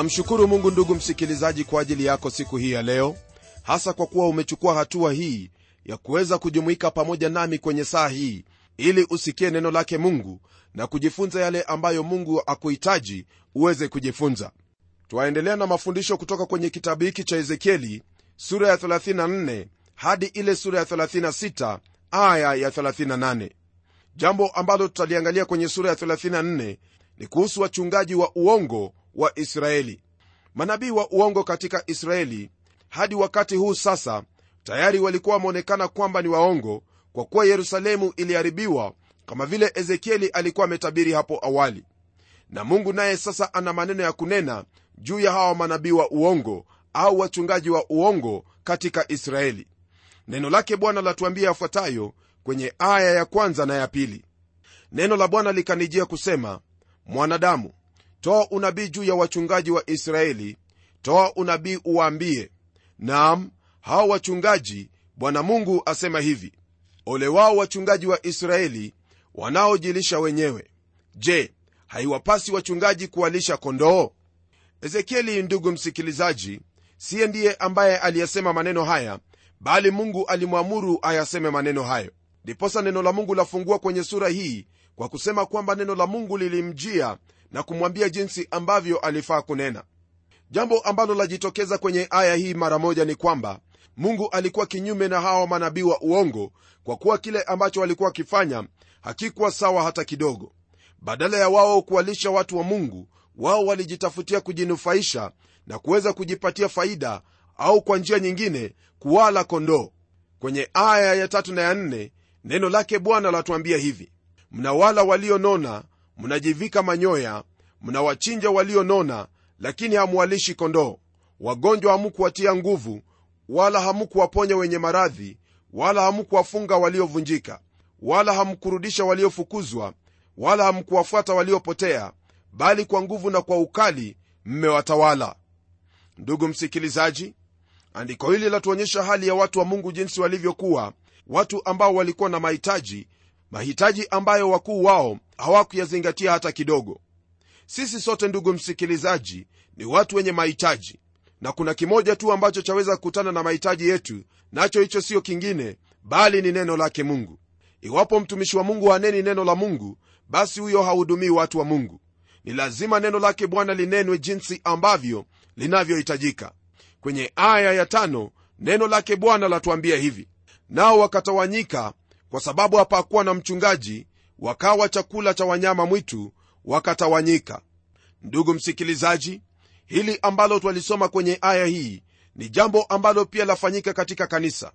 namshukuru mungu ndugu msikilizaji kwa ajili yako siku hii ya leo hasa kwa kuwa umechukua hatua hii ya kuweza kujumuika pamoja nami kwenye saa hii ili usikie neno lake mungu na kujifunza yale ambayo mungu akuhitaji uweze kujifunza. Twaendelea na mafundisho kutoka kwenye kitabu hiki cha ezekieli sura ya 34 hadi ile sura ya 36 aya ya 38 jambo ambalo tutaliangalia kwenye sura ya 34 ni kuhusu wachungaji wa uongo wa israeli. Manabii wa uongo katika israeli hadi wakati huu sasa tayari walikuwa wameonekana kwamba ni waongo kwa kuwa yerusalemu iliharibiwa kama vile ezekieli alikuwa ametabiri hapo awali. Na mungu naye sasa ana maneno ya kunena juu ya hawa manabii wa uongo au wachungaji wa uongo katika israeli. Neno lake bwana latuambia yafuatayo kwenye aya ya kwanza na ya pili. Neno la bwana likanijia kusema mwanadamu toa unabii juu ya wachungaji wa israeli. Toa unabii uwaambie naam hao wachungaji bwana mungu asema hivi ole wao wachungaji wa israeli wanaojilisha wenyewe. Je haiwapasi wachungaji kuwalisha kondoo? Ezekieli ndugu msikilizaji siye ndiye ambaye aliyesema maneno haya bali mungu alimwamuru ayaseme maneno hayo. Ndiposa neno la mungu lafungua kwenye sura hii kwa kusema kwamba neno la mungu lilimjia na kumwambia jinsi ambavyo alifaa kunena. Jambo ambalo lajitokeza kwenye aya hii mara moja ni kwamba mungu alikuwa kinyume na hawa manabii wa uongo kwa kuwa kile ambacho walikuwa wakifanya hakikuwa sawa hata kidogo. Badala ya wao kuwalisha watu wa mungu wao walijitafutia kujinufaisha na kuweza kujipatia faida au kwa njia nyingine kuwala kondoo. Kwenye aya ya tatu na ya nne neno lake bwana latuambia hivi mnawala walionona mnajivika manyoya mnawachinja walionona lakini hamuwalishi kondoo. Wagonjwa hamukuwatia nguvu wala hamukuwaponya wenye maradhi wala hamkuwafunga waliovunjika wala hamkurudisha waliofukuzwa wala hamkuwafuata waliopotea bali kwa nguvu na kwa ukali mmewatawala. Ndugu msikilizaji andiko hili latuonyesha hali ya watu wa mungu jinsi walivyokuwa watu ambao walikuwa na mahitaji mahitaji ambayo wakuu wao hawakuyazingatia hata kidogo. Sisi sote ndugu msikilizaji ni watu wenye mahitaji na kuna kimoja tu ambacho chaweza kukutana na mahitaji yetu nacho hicho siyo kingine bali ni neno lake mungu. Iwapo mtumishi wa mungu haneni neno la mungu basi huyo hahudumii watu wa mungu. Ni lazima neno lake bwana linenwe jinsi ambavyo linavyohitajika. Kwenye aya ya tano neno lake bwana latuambia hivi nao wakatawanyika kwa sababu hapakuwa na mchungaji wakawa chakula cha wanyama mwitu wakatawanyika. Ndugu msikilizaji hili ambalo twalisoma kwenye aya hii ni jambo ambalo pia lafanyika katika kanisa.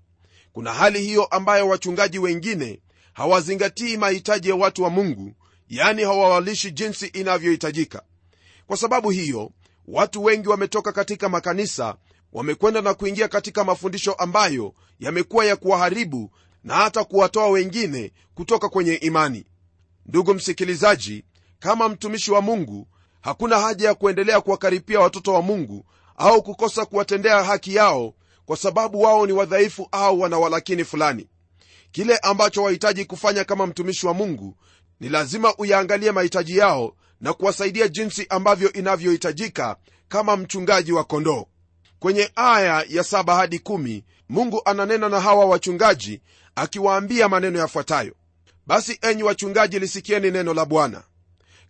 Kuna hali hiyo ambayo wachungaji wengine hawazingatii mahitaji ya watu wa mungu yani hawawalishi jinsi inavyohitajika. Kwa sababu hiyo watu wengi wametoka katika makanisa wamekwenda na kuingia katika mafundisho ambayo yamekuwa ya kuwaharibu na hata kuwatoa wengine kutoka kwenye imani. Ndugu msikilizaji kama mtumishi wa mungu hakuna haja ya kuendelea kuwakaripia watoto wa mungu au kukosa kuwatendea haki yao kwa sababu wao ni wadhaifu au wana walakini fulani. Kile ambacho wahitaji kufanya kama mtumishi wa mungu ni lazima uyaangalie mahitaji yao na kuwasaidia jinsi ambavyo inavyohitajika kama mchungaji wa kondoo. Kwenye aya ya 7 hadi 1 mungu ananena na hawa wachungaji akiwaambia maneno yafuatayo basi enyi wachungaji lisikieni neno la bwana.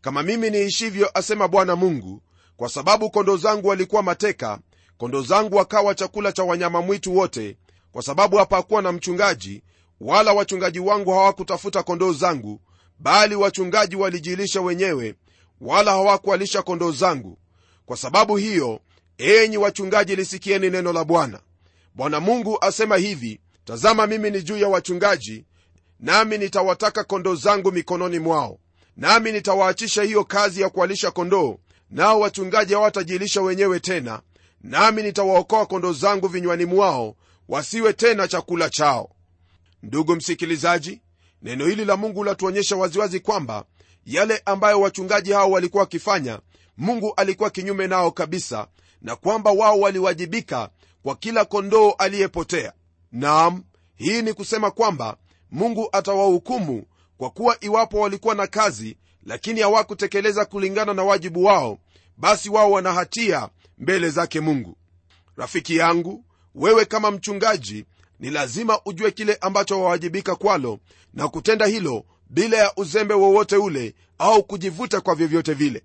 Kama mimi niishivyo asema bwana mungu kwa sababu kondoo zangu walikuwa mateka kondoo zangu wakawa chakula cha wanyama mwitu wote kwa sababu hapakuwa na mchungaji wala wachungaji wangu hawakutafuta kondoo zangu bali wachungaji walijilisha wenyewe wala hawakualisha kondoo zangu. Kwa sababu hiyo enyi wachungaji lisikieni neno la bwana. Bwana mungu asema hivi tazama mimi ni juu ya wachungaji nami nitawataka kondoo zangu mikononi mwao. Nami nitawaachisha hiyo kazi ya kuwalisha kondoo nao wachungaji hawatajilisha wenyewe tena. Nami nitawaokoa kondoo zangu vinywani mwao wasiwe tena chakula chao. Ndugu msikilizaji neno hili la mungu latuonyesha waziwazi kwamba yale ambayo wachungaji hao walikuwa wakifanya mungu alikuwa kinyume nao kabisa na kwamba wao waliwajibika kwa kila kondoo aliyepotea naam hii ni kusema kwamba mungu atawahukumu kwa kuwa iwapo walikuwa na kazi lakini hawakutekeleza kulingana na wajibu wao basi wao wana hatia mbele zake mungu. Rafiki yangu wewe kama mchungaji ni lazima ujue kile ambacho wawajibika kwalo na kutenda hilo bila ya uzembe wowote ule au kujivuta kwa vyovyote vile.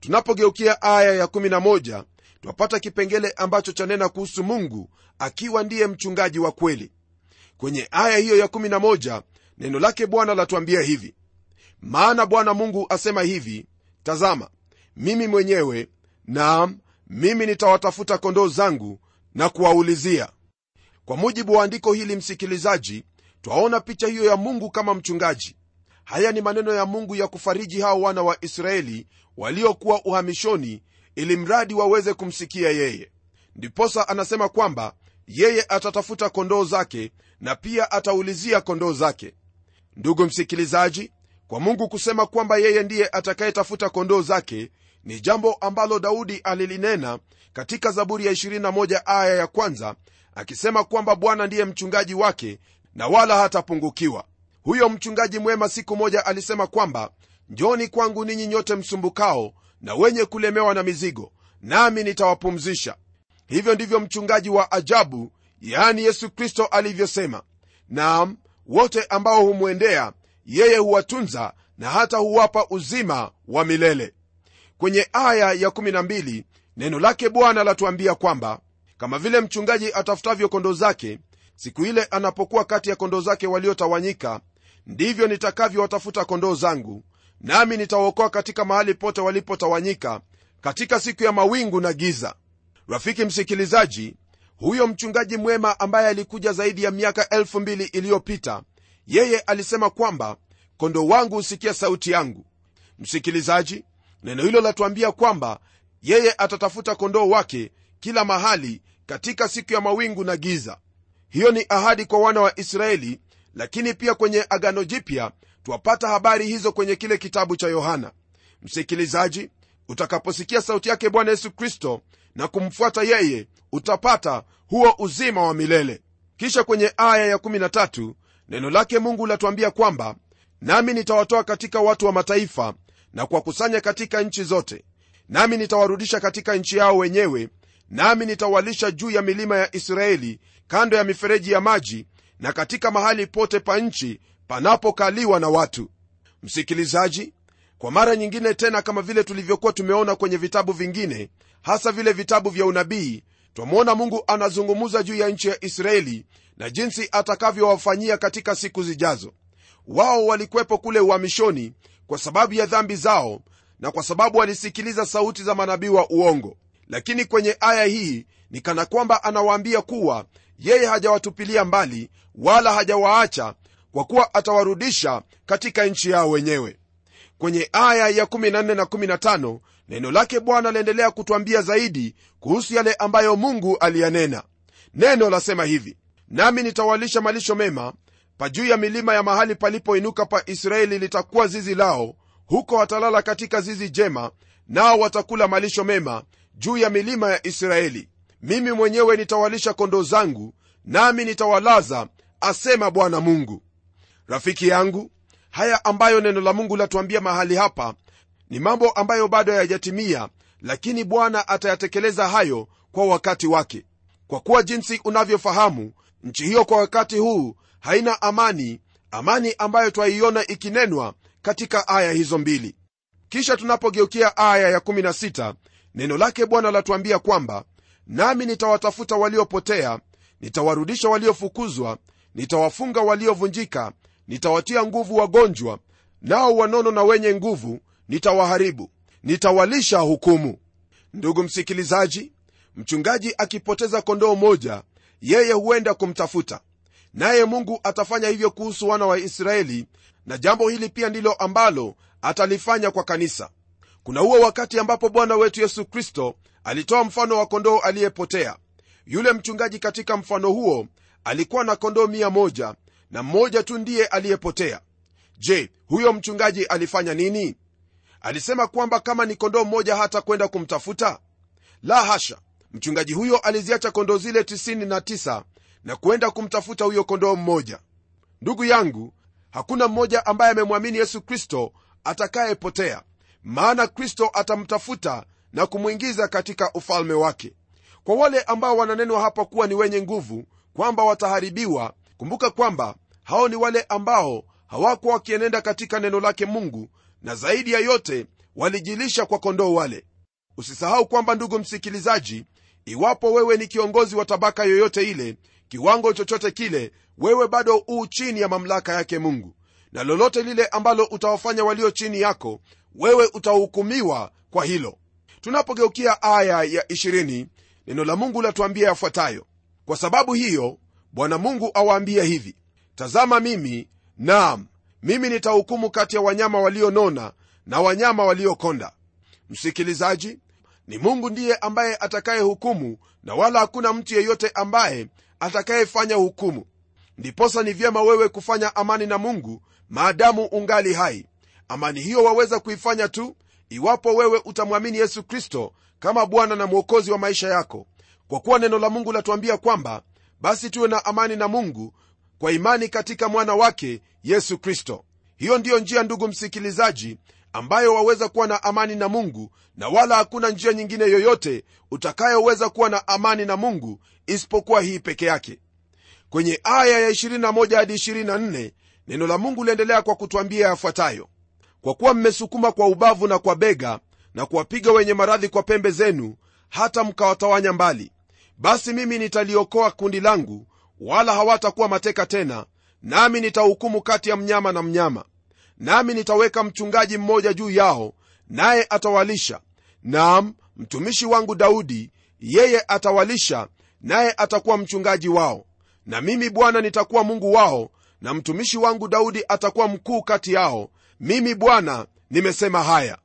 Tunapogeukia aya ya11 twapata kipengele ambacho chanena kuhusu mungu akiwa ndiye mchungaji wa kweli. Kwenye aya hiyo ya11 neno lake bwana latuambia hivi. Maana bwana mungu asema hivi tazama mimi mwenyewe naam mimi nitawatafuta kondoo zangu na kuwaulizia. Kwa mujibu wa andiko hili msikilizaji twaona picha hiyo ya mungu kama mchungaji. Haya ni maneno ya mungu ya kufariji hao wana wa israeli waliokuwa uhamishoni ili mradi waweze kumsikia yeye. Ndiposa anasema kwamba yeye atatafuta kondoo zake na pia ataulizia kondoo zake. Ndugu msikilizaji kwa mungu kusema kwamba yeye ndiye atakayetafuta kondoo zake ni jambo ambalo daudi alilinena katika zaburi ya 21 aya ya kwanza akisema kwamba bwana ndiye mchungaji wake na wala hatapungukiwa. Huyo mchungaji mwema siku moja alisema kwamba njoni kwangu ninyi nyote msumbukao na wenye kulemewa na mizigo nami nitawapumzisha. Hivyo ndivyo mchungaji wa ajabu yaani yesu kristo alivyosema. Naam wote ambao humwendea yeye huwatunza na hata huwapa uzima wa milele. Kwenye aya ya12 neno lake bwana latuambia kwamba kama vile mchungaji atafutavyo kondoo zake siku ile anapokuwa kati ya kondoo zake waliotawanyika ndivyo nitakavyowatafuta kondoo zangu nami nitawaokoa katika mahali pote walipotawanyika katika siku ya mawingu na giza. Rafiki msikilizaji huyo mchungaji mwema ambaye alikuja zaidi ya miaka elfu mbili iliyopita yeye alisema kwamba kondoo wangu husikia sauti yangu. Msikilizaji neno hilo latuambia kwamba yeye atatafuta kondoo wake kila mahali katika siku ya mawingu na giza. Hiyo ni ahadi kwa wana wa israeli lakini pia kwenye agano jipya twapata habari hizo kwenye kile kitabu cha yohana. Msikilizaji utakaposikia sauti yake bwana yesu kristo na kumfuata yeye utapata huo uzima wa milele. Kisha kwenye aya ya13 neno lake mungu latuambia kwamba nami nitawatoa katika watu wa mataifa na kuwakusanya katika nchi zote. Nami nitawarudisha katika nchi yao wenyewe nami nitawalisha juu ya milima ya israeli kando ya mifereji ya maji na katika mahali pote pa nchi panapokaliwa na watu. Msikilizaji kwa mara nyingine tena kama vile tulivyokuwa tumeona kwenye vitabu vingine hasa vile vitabu vya unabii twamwona mungu anazungumza juu ya nchi ya israeli na jinsi atakavyowafanyia katika siku zijazo. Wao walikuwepo kule uhamishoni kwa sababu ya dhambi zao na kwa sababu walisikiliza sauti za manabii wa uongo. Lakini kwenye aya hii ni kana kwamba anawaambia kuwa yeye hajawatupilia mbali wala hajawaacha kwa kuwa atawarudisha katika nchi yao wenyewe. Kwenye aya ya 14 na 15 neno lake bwana laendelea kutwambia zaidi kuhusu yale ambayo mungu aliyanena. Neno lasema hivi nami nitawalisha malisho mema pa juu ya milima ya mahali palipoinuka pa israeli litakuwa zizi lao huko watalala katika zizi jema nao watakula malisho mema juu ya milima ya israeli. Mimi mwenyewe nitawalisha kondoo zangu nami nitawalaza asema bwana mungu rafiki yangu haya ambayo neno la mungu latuambia mahali hapa ni mambo ambayo bado hayajatimia lakini bwana atayatekeleza hayo kwa wakati wake. Kwa kuwa jinsi unavyofahamu nchi hiyo kwa wakati huu haina amani amani ambayo twaiona ikinenwa katika aya hizo mbili. Kisha tunapogeukia aya ya16 neno lake bwana latuambia kwamba nami nitawatafuta waliopotea nitawarudisha waliofukuzwa nitawafunga waliovunjika nitawatia nguvu wagonjwa nao wanono na wenye nguvu nitawaharibu. Nitawalisha hukumu. Ndugu msikilizaji mchungaji akipoteza kondoo moja yeye huenda kumtafuta. Naye mungu atafanya hivyo kuhusu wana wa israeli na jambo hili pia ndilo ambalo atalifanya kwa kanisa. Kuna huo wakati ambapo bwana wetu yesu kristo alitoa mfano wa kondoo aliyepotea. Yule mchungaji katika mfano huo alikuwa na kondoo mia moja na mmoja tu ndiye aliyepotea. Je huyo mchungaji alifanya nini? Alisema kwamba kama ni kondoo mmoja hata kwenda kumtafuta? La hasha! Mchungaji huyo aliziacha kondoo zile 99 na kwenda kumtafuta huyo kondoo mmoja. Ndugu yangu hakuna mmoja ambaye amemwamini yesu kristo atakayepotea maana kristo atamtafuta na kumwingiza katika ufalme wake. Kwa wale ambao wananenwa hapa kuwa ni wenye nguvu kwamba wataharibiwa kumbuka kwamba hao ni wale ambao hawakuwa wakienenda katika neno lake mungu na zaidi ya yote walijilisha kwa kondoo wale. Usisahau kwamba ndugu msikilizaji iwapo wewe ni kiongozi wa tabaka yoyote ile kiwango chochote kile wewe bado uu chini ya mamlaka yake mungu. Na lolote lile ambalo utawafanya walio chini yako wewe utahukumiwa kwa hilo. Tunapogeukia aya ya 20 neno la mungu latuambia yafuatayo. Kwa sababu hiyo bwana mungu awaambia hivi tazama mimi naam mimi nitahukumu kati ya wanyama walionona na wanyama waliokonda. Msikilizaji ni mungu ndiye ambaye atakayehukumu na wala hakuna mtu yeyote ambaye atakayefanya hukumu. Ndiposa ni vyema wewe kufanya amani na mungu maadamu ungali hai. Amani hiyo waweza kuifanya tu iwapo wewe utamwamini yesu kristo kama bwana na mwokozi wa maisha yako. Kwa kuwa neno la mungu latuambia kwamba basi tuwe na amani na mungu kwa imani katika mwana wake yesu kristo. Hiyo ndiyo njia ndugu msikilizaji ambayo waweza kuwa na amani na mungu na wala hakuna njia nyingine yoyote utakayoweza kuwa na amani na mungu isipokuwa hii peke yake. Kwenye aya ya 21 hadi 24 neno la mungu liendelea kwa kutwambia yafuatayo. Kwa kuwa mmesukuma kwa ubavu na kwa bega na kuwapiga wenye maradhi kwa pembe zenu hata mkawatawanya mbali basi mimi nitaliokoa kundi langu wala hawatakuwa mateka tena nami nitahukumu kati ya mnyama na mnyama. Nami nitaweka mchungaji mmoja juu yao naye atawalisha. Naam mtumishi wangu daudi yeye atawalisha naye atakuwa mchungaji wao. Na mimi bwana nitakuwa mungu wao na mtumishi wangu daudi atakuwa mkuu kati yao. Mimi bwana nimesema haya.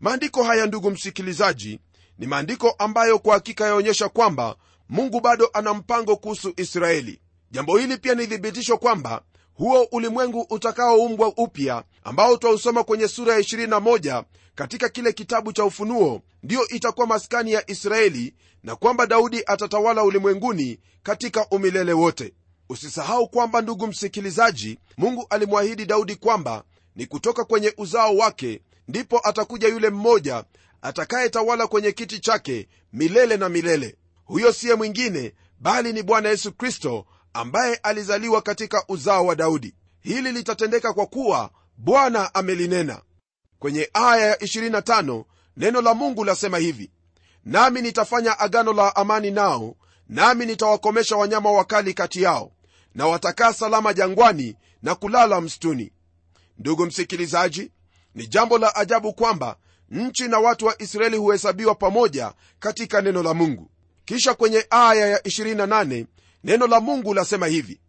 Maandiko haya ndugu msikilizaji ni maandiko ambayo kwa hakika yaonyesha kwamba mungu bado ana mpango kuhusu israeli. Jambo hili pia ni thibitisho kwamba huo ulimwengu utakaoumbwa upya ambao twausoma kwenye sura ya 21 katika kile kitabu cha ufunuo ndiyo itakuwa maskani ya israeli na kwamba daudi atatawala ulimwenguni katika umilele wote. Usisahau kwamba ndugu msikilizaji mungu alimwahidi daudi kwamba ni kutoka kwenye uzao wake ndipo atakuja yule mmoja atakayetawala kwenye kiti chake milele na milele huyo siye mwingine bali ni bwana yesu kristo ambaye alizaliwa katika uzao wa daudi. Hili litatendeka kwa kuwa bwana amelinena. Kwenye aya ya 25 neno la mungu lasema hivi nami nitafanya agano la amani nao nami nitawakomesha wanyama wakali kati yao na watakaa salama jangwani na kulala msituni. Ndugu msikilizaji ni jambo la ajabu kwamba nchi na watu wa israeli huhesabiwa pamoja katika neno la mungu kisha kwenye aya ya 28 neno la mungu lasema hivi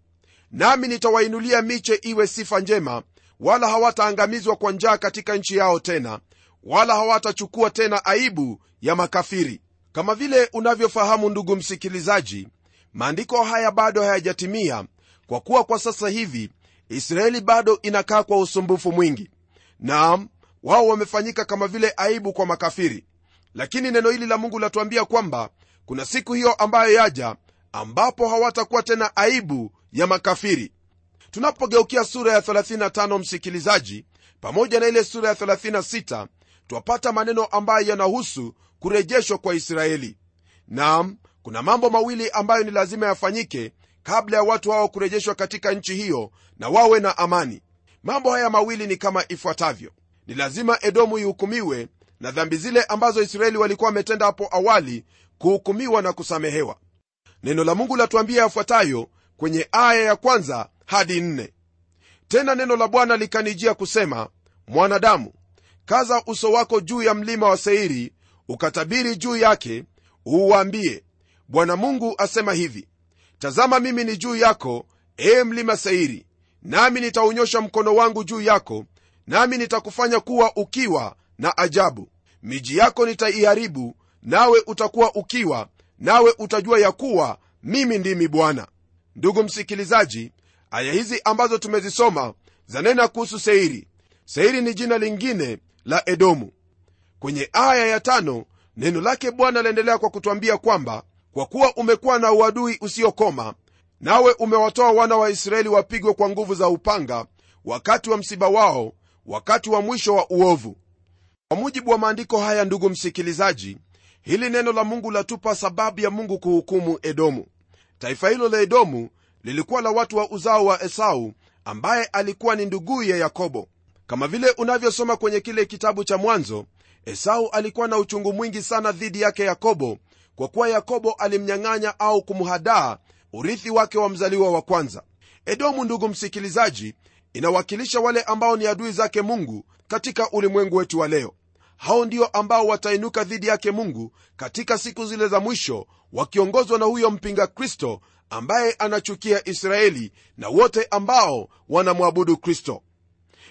nami nitawainulia miche iwe sifa njema wala hawataangamizwa kwa njaa katika nchi yao tena wala hawatachukua tena aibu ya makafiri. Kama vile unavyofahamu ndugu msikilizaji maandiko haya bado hayajatimia kwa kuwa kwa sasa hivi israeli bado inakaa kwa usumbufu mwingi. Naam wao wamefanyika kama vile aibu kwa makafiri. Lakini neno hili la mungu latuambia kwamba kuna siku hiyo ambayo yaja ambapo hawatakuwa tena aibu ya makafiri. Tunapogeukia sura ya 35 msikilizaji pamoja na ile sura ya 36 twapata maneno ambayo yanahusu kurejeshwa kwa israeli. Nam kuna mambo mawili ambayo ni lazima yafanyike kabla ya watu hao kurejeshwa katika nchi hiyo na wawe na amani. Mambo haya mawili ni kama ifuatavyo. Ni lazima edomu ihukumiwe na dhambi zile ambazo israeli walikuwa wametenda hapo awali kuhukumiwa na kusamehewa. Neno la mungu latuambia yafuatayo kwenye aya ya kwanza hadi nne. Tena neno la bwana likanijia kusema mwanadamu kaza uso wako juu ya mlima wa seiri ukatabiri juu yake uuambie bwana mungu asema hivi tazama mimi ni juu yako ee mlima seiri nami nitaunyosha mkono wangu juu yako nami nitakufanya kuwa ukiwa na ajabu. Miji yako nitaiharibu nawe utakuwa ukiwa nawe utajua ya kuwa mimi ndimi bwana. Ndugu msikilizaji aya hizi ambazo tumezisoma zanena kuhusu seiri seiri ni jina lingine la edomu. Kwenye aya ya tano neno lake bwana laendelea kwa kutwambia kwamba kwa kuwa umekuwa na uadui usiokoma nawe umewatoa wana wa israeli wapigwe kwa nguvu za upanga wakati wa msiba wao wakati wa mwisho wa uovu. Kwa mujibu wa maandiko haya ndugu msikilizaji hili neno la mungu latupa sababu ya mungu kuhukumu edomu. Taifa hilo la edomu lilikuwa la watu wa uzao wa esau ambaye alikuwa ni nduguye yakobo. Kama vile unavyosoma kwenye kile kitabu cha mwanzo esau alikuwa na uchungu mwingi sana dhidi yake yakobo kwa kuwa yakobo alimnyang'anya au kumhadaa urithi wake wa mzaliwa wa kwanza. Edomu ndugu msikilizaji inawakilisha wale ambao ni adui zake mungu katika ulimwengu wetu wa leo hao ndio ambao watainuka dhidi yake mungu katika siku zile za mwisho wakiongozwa na huyo mpinga kristo ambaye anachukia israeli na wote ambao wanamwabudu kristo.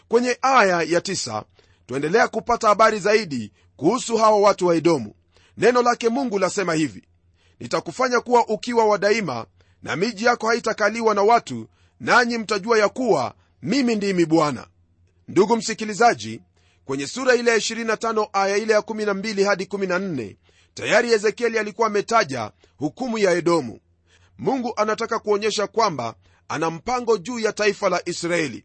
Kwenye aya ya tisa, tuendelea kupata habari zaidi kuhusu hawa watu wa edomu. Neno lake mungu lasema hivi nitakufanya kuwa ukiwa wa daima na miji yako haitakaliwa na watu nanyi mtajua ya kuwa mimi ndimi bwana. Ndugu msikilizaji kwenye sura ile ya 25 aya ile ya 12 hadi 14 tayari ezekieli alikuwa ametaja hukumu ya edomu. Mungu anataka kuonyesha kwamba ana mpango juu ya taifa la israeli.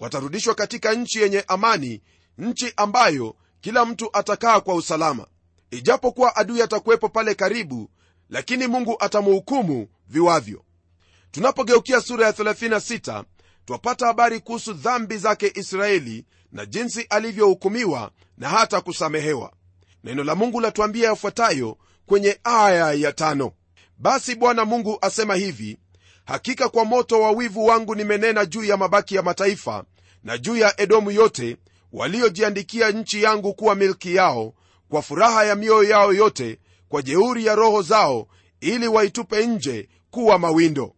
Watarudishwa katika nchi yenye amani nchi ambayo kila mtu atakaa kwa usalama. Ijapokuwa adui atakuwepo pale karibu lakini mungu atamuhukumu viwavyo. Tunapogeukia sura ya 36 twapata habari kuhusu dhambi zake israeli na jinsi alivyohukumiwa na hata kusamehewa. Neno la mungu latuambia yafuatayo kwenye aya ya tano. Basi bwana mungu asema hivi hakika kwa moto wa wivu wangu nimenena juu ya mabaki ya mataifa na juu ya edomu yote waliojiandikia nchi yangu kuwa milki yao kwa furaha ya mioyo yao yote kwa jeuri ya roho zao ili waitupe nje kuwa mawindo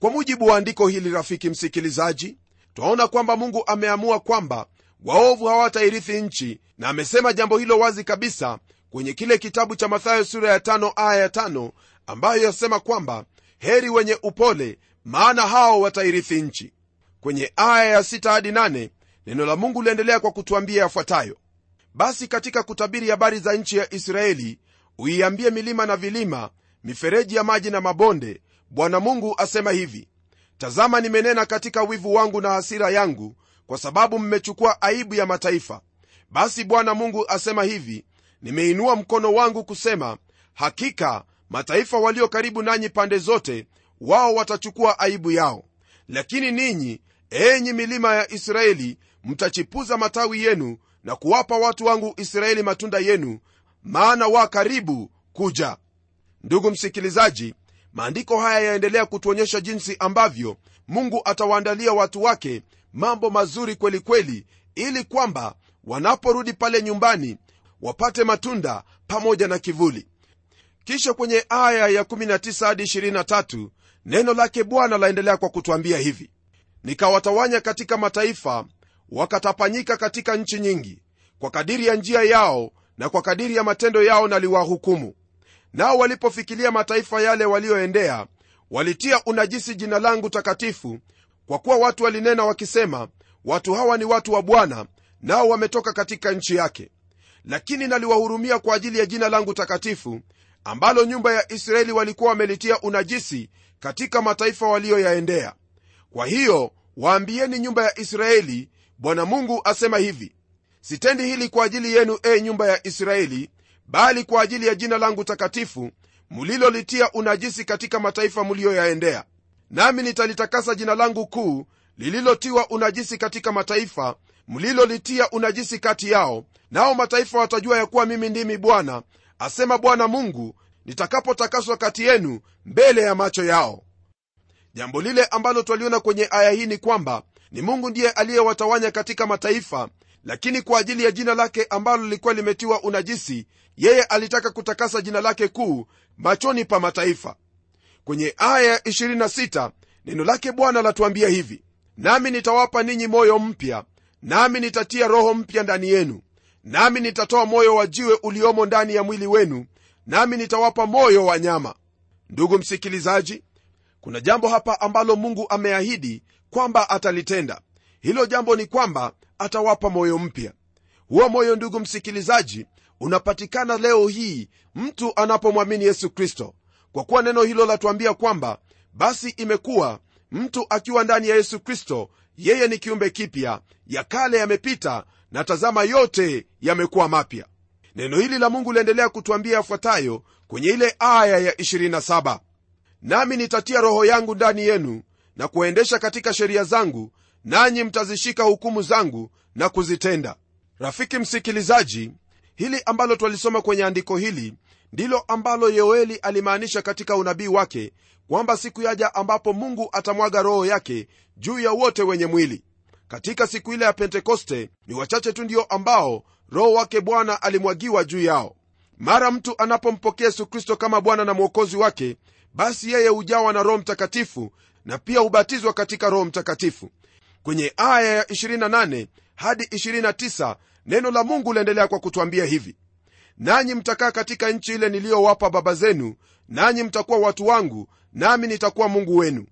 kwa mujibu wa andiko hili rafiki msikilizaji twaona kwamba mungu ameamua kwamba waovu hawatairithi nchi na amesema jambo hilo wazi kabisa kwenye kile kitabu cha mathayo sura ya tano aya ya tano ambayo yasema kwamba heri wenye upole maana hao watairithi nchi. Kwenye aya ya sita hadi neno la mungu liendelea kwa kutuambia yafuatayo. Basi katika kutabiri habari za nchi ya israeli uiambie milima na vilima mifereji ya maji na mabonde bwana mungu asema hivi tazama nimenena katika wivu wangu na hasira yangu kwa sababu mmechukua aibu ya mataifa. Basi bwana mungu asema hivi nimeinua mkono wangu kusema hakika mataifa walio karibu nanyi pande zote wao watachukua aibu yao. Lakini ninyi enyi milima ya israeli mtachipuza matawi yenu na kuwapa watu wangu israeli matunda yenu maana wa karibu kuja ndugu msikilizaji maandiko haya yaendelea kutuonyesha jinsi ambavyo mungu atawaandalia watu wake mambo mazuri kweli kweli ili kwamba wanaporudi pale nyumbani wapate matunda pamoja na kivuli. Kisha kwenye aya ya 19 hadi 23 neno lake bwana laendelea kwa kutwambia hivi. Nikawatawanya katika mataifa wakatapanyika katika nchi nyingi kwa kadiri ya njia yao na kwa kadiri ya matendo yao naliwahukumu nao walipofikilia mataifa yale walioendea walitia unajisi jina langu takatifu kwa kuwa watu walinena wakisema watu hawa ni watu wa bwana nao wametoka katika nchi yake. Lakini naliwahurumia kwa ajili ya jina langu takatifu ambalo nyumba ya israeli walikuwa wamelitia unajisi katika mataifa walioyaendea. Kwa hiyo waambieni nyumba ya israeli bwana mungu asema hivi sitendi hili kwa ajili yenu e nyumba ya israeli bali kwa ajili ya jina langu takatifu mlilolitia unajisi katika mataifa mliyoyaendea nami nitalitakasa jina langu kuu lililotiwa unajisi katika mataifa mlilolitia unajisi kati yao. Nao mataifa watajua ya kuwa mimi ndimi bwana asema bwana mungu nitakapotakaswa kati yenu mbele ya macho yao. Jambo lile ambalo twaliona kwenye aya hii ni kwamba ni mungu ndiye aliyewatawanya katika mataifa lakini kwa ajili ya jina lake ambalo lilikuwa limetiwa unajisi yeye alitaka kutakasa jina lake kuu machoni pa mataifa. Kwenye aya ya 26 neno lake bwana latuambia hivi nami nitawapa ninyi moyo mpya nami nitatia roho mpya ndani yenu nami nitatoa moyo wa jiwe uliomo ndani ya mwili wenu nami nitawapa moyo wa nyama. Ndugu msikilizaji kuna jambo hapa ambalo mungu ameahidi kwamba atalitenda. Hilo jambo ni kwamba atawapa moyo mpya. Huo moyo ndugu msikilizaji unapatikana leo hii mtu anapomwamini yesu kristo. Kwa kuwa neno hilo latuambia kwamba basi imekuwa mtu akiwa ndani ya yesu kristo yeye ni kiumbe kipya. Ya kale yamepita na tazama yote yamekuwa mapya. Neno hili la mungu liendelea kutuambia yafuatayo kwenye ile aya ya 27 nami nitatia roho yangu ndani yenu na kuwaendesha katika sheria zangu nanyi mtazishika hukumu zangu na kuzitenda. Rafiki msikilizaji hili ambalo twalisoma kwenye andiko hili ndilo ambalo yoeli alimaanisha katika unabii wake kwamba siku yaja ambapo mungu atamwaga roho yake juu ya wote wenye mwili. Katika siku ile ya pentekoste ni wachache tu ndio ambao roho wake bwana alimwagiwa juu yao. Mara mtu anapompokea yesu kristo kama bwana na mwokozi wake basi yeye hujawa na roho mtakatifu na pia hubatizwa katika roho mtakatifu kwenye aya ya 28 hadi 29 neno la mungu liendelea kwa kutwambia hivi nanyi mtakaa katika nchi ile niliyowapa baba zenu nanyi mtakuwa watu wangu nami nitakuwa mungu wenu.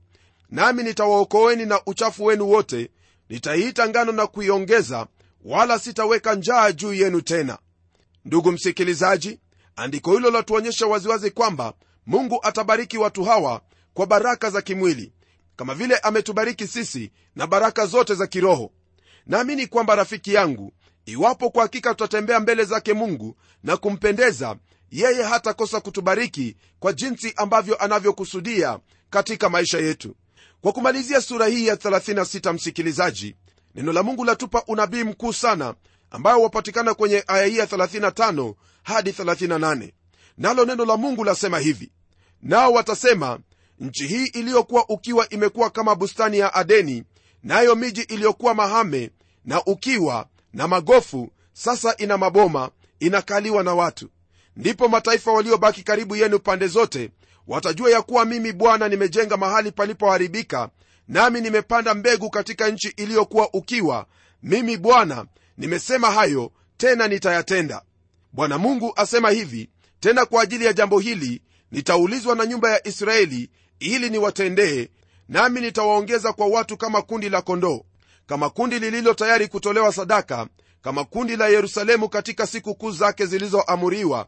Nami nitawaokoeni na uchafu wenu wote nitaiita ngano na kuiongeza wala sitaweka njaa juu yenu tena. Ndugu msikilizaji andiko hilo latuonyesha waziwazi kwamba mungu atabariki watu hawa kwa baraka za kimwili kama vile ametubariki sisi na baraka zote za kiroho. Naamini kwamba rafiki yangu iwapo kwa hakika tutatembea mbele zake mungu na kumpendeza yeye hatakosa kutubariki kwa jinsi ambavyo anavyokusudia katika maisha yetu. Kwa kumalizia sura hii ya 36 msikilizaji neno la mungu latupa unabii mkuu sana ambayo wapatikana kwenye aya hii ya 35 hadi 38 nalo neno la mungu lasema hivi. Nao watasema nchi hii iliyokuwa ukiwa imekuwa kama bustani ya adeni nayo miji iliyokuwa mahame na ukiwa na magofu sasa ina maboma inakaliwa na watu. Ndipo mataifa waliobaki karibu yenu pande zote watajua ya kuwa mimi bwana nimejenga mahali palipoharibika nami nimepanda mbegu katika nchi iliyokuwa ukiwa. Mimi bwana nimesema hayo tena nitayatenda. Bwana mungu asema hivi tena kwa ajili ya jambo hili nitaulizwa na nyumba ya israeli ili niwatendee nami nitawaongeza kwa watu kama kundi la kondoo kama kundi lililo tayari kutolewa sadaka kama kundi la yerusalemu katika siku kuu zake zilizoamuriwa.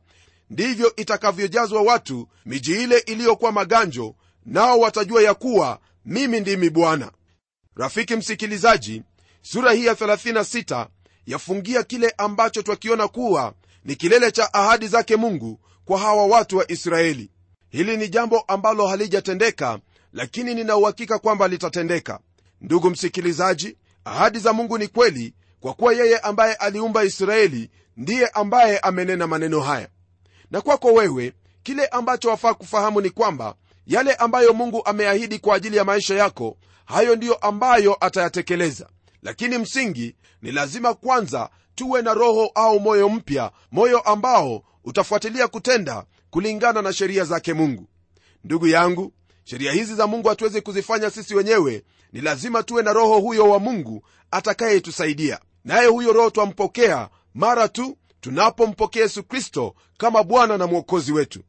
Ndivyo itakavyojazwa watu miji ile iliyokuwa maganjo nao watajua ya kuwa mimi ndimi bwana. Rafiki msikilizaji sura hii ya 36 yafungia kile ambacho twakiona kuwa ni kilele cha ahadi zake mungu kwa hawa watu wa israeli hili ni jambo ambalo halijatendeka lakini nina uhakika kwamba litatendeka. Ndugu msikilizaji ahadi za mungu ni kweli kwa kuwa yeye ambaye aliumba israeli ndiye ambaye amenena maneno haya. Na kwako wewe kile ambacho wafaa kufahamu ni kwamba yale ambayo mungu ameahidi kwa ajili ya maisha yako hayo ndiyo ambayo atayatekeleza. Lakini msingi ni lazima kwanza tuwe na roho au moyo mpya moyo ambao utafuatilia kutenda kulingana na sheria zake mungu. Ndugu yangu sheria hizi za mungu hatuwezi kuzifanya sisi wenyewe. Ni lazima tuwe na roho huyo wa mungu atakayetusaidia. Naye huyo roho twampokea mara tu tunapompokea yesu kristo kama bwana na mwokozi wetu.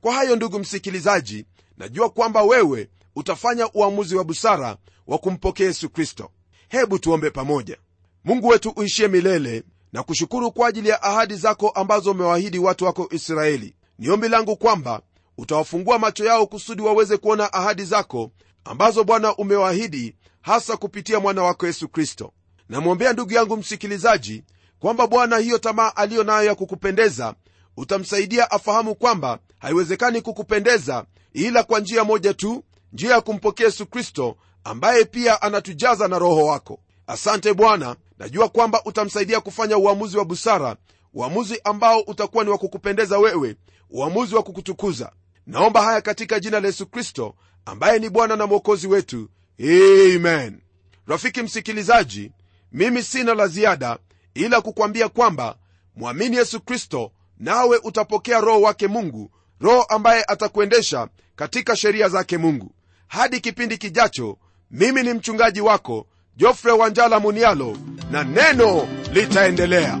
Kwa hayo ndugu msikilizaji najua kwamba wewe utafanya uamuzi wa busara wa kumpokea yesu kristo. Hebu tuombe pamoja. Mungu wetu uishie milele na kushukuru kwa ajili ya ahadi zako ambazo umewaahidi watu wako israeli ni ombi langu kwamba utawafungua macho yao kusudi waweze kuona ahadi zako ambazo bwana umewaahidi hasa kupitia mwana wako yesu kristo. Namwombea ndugu yangu msikilizaji kwamba bwana hiyo tamaa aliyo nayo ya kukupendeza utamsaidia afahamu kwamba haiwezekani kukupendeza ila kwa njia moja tu njia ya kumpokea yesu kristo ambaye pia anatujaza na roho wako. Asante bwana najua kwamba utamsaidia kufanya uamuzi wa busara uamuzi ambao utakuwa ni wa kukupendeza wewe uamuzi wa kukutukuza. Naomba haya katika jina la yesu kristo ambaye ni bwana na mwokozi wetu. Amen. Rafiki msikilizaji mimi sina la ziada ila kukwambia kwamba mwamini yesu kristo nawe utapokea roho wake mungu roho ambaye atakuendesha katika sheria zake mungu. Hadi kipindi kijacho mimi ni mchungaji wako jofre wanjala munialo na neno litaendelea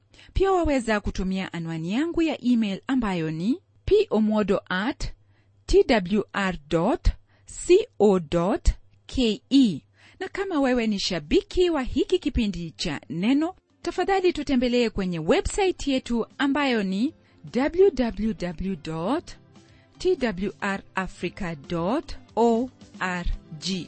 pia waweza kutumia anwani yangu ya email ambayo ni pomodo at twr co ke na kama wewe ni shabiki wa hiki kipindi cha neno tafadhali tutembelee kwenye websaiti yetu ambayo ni www twrafrica org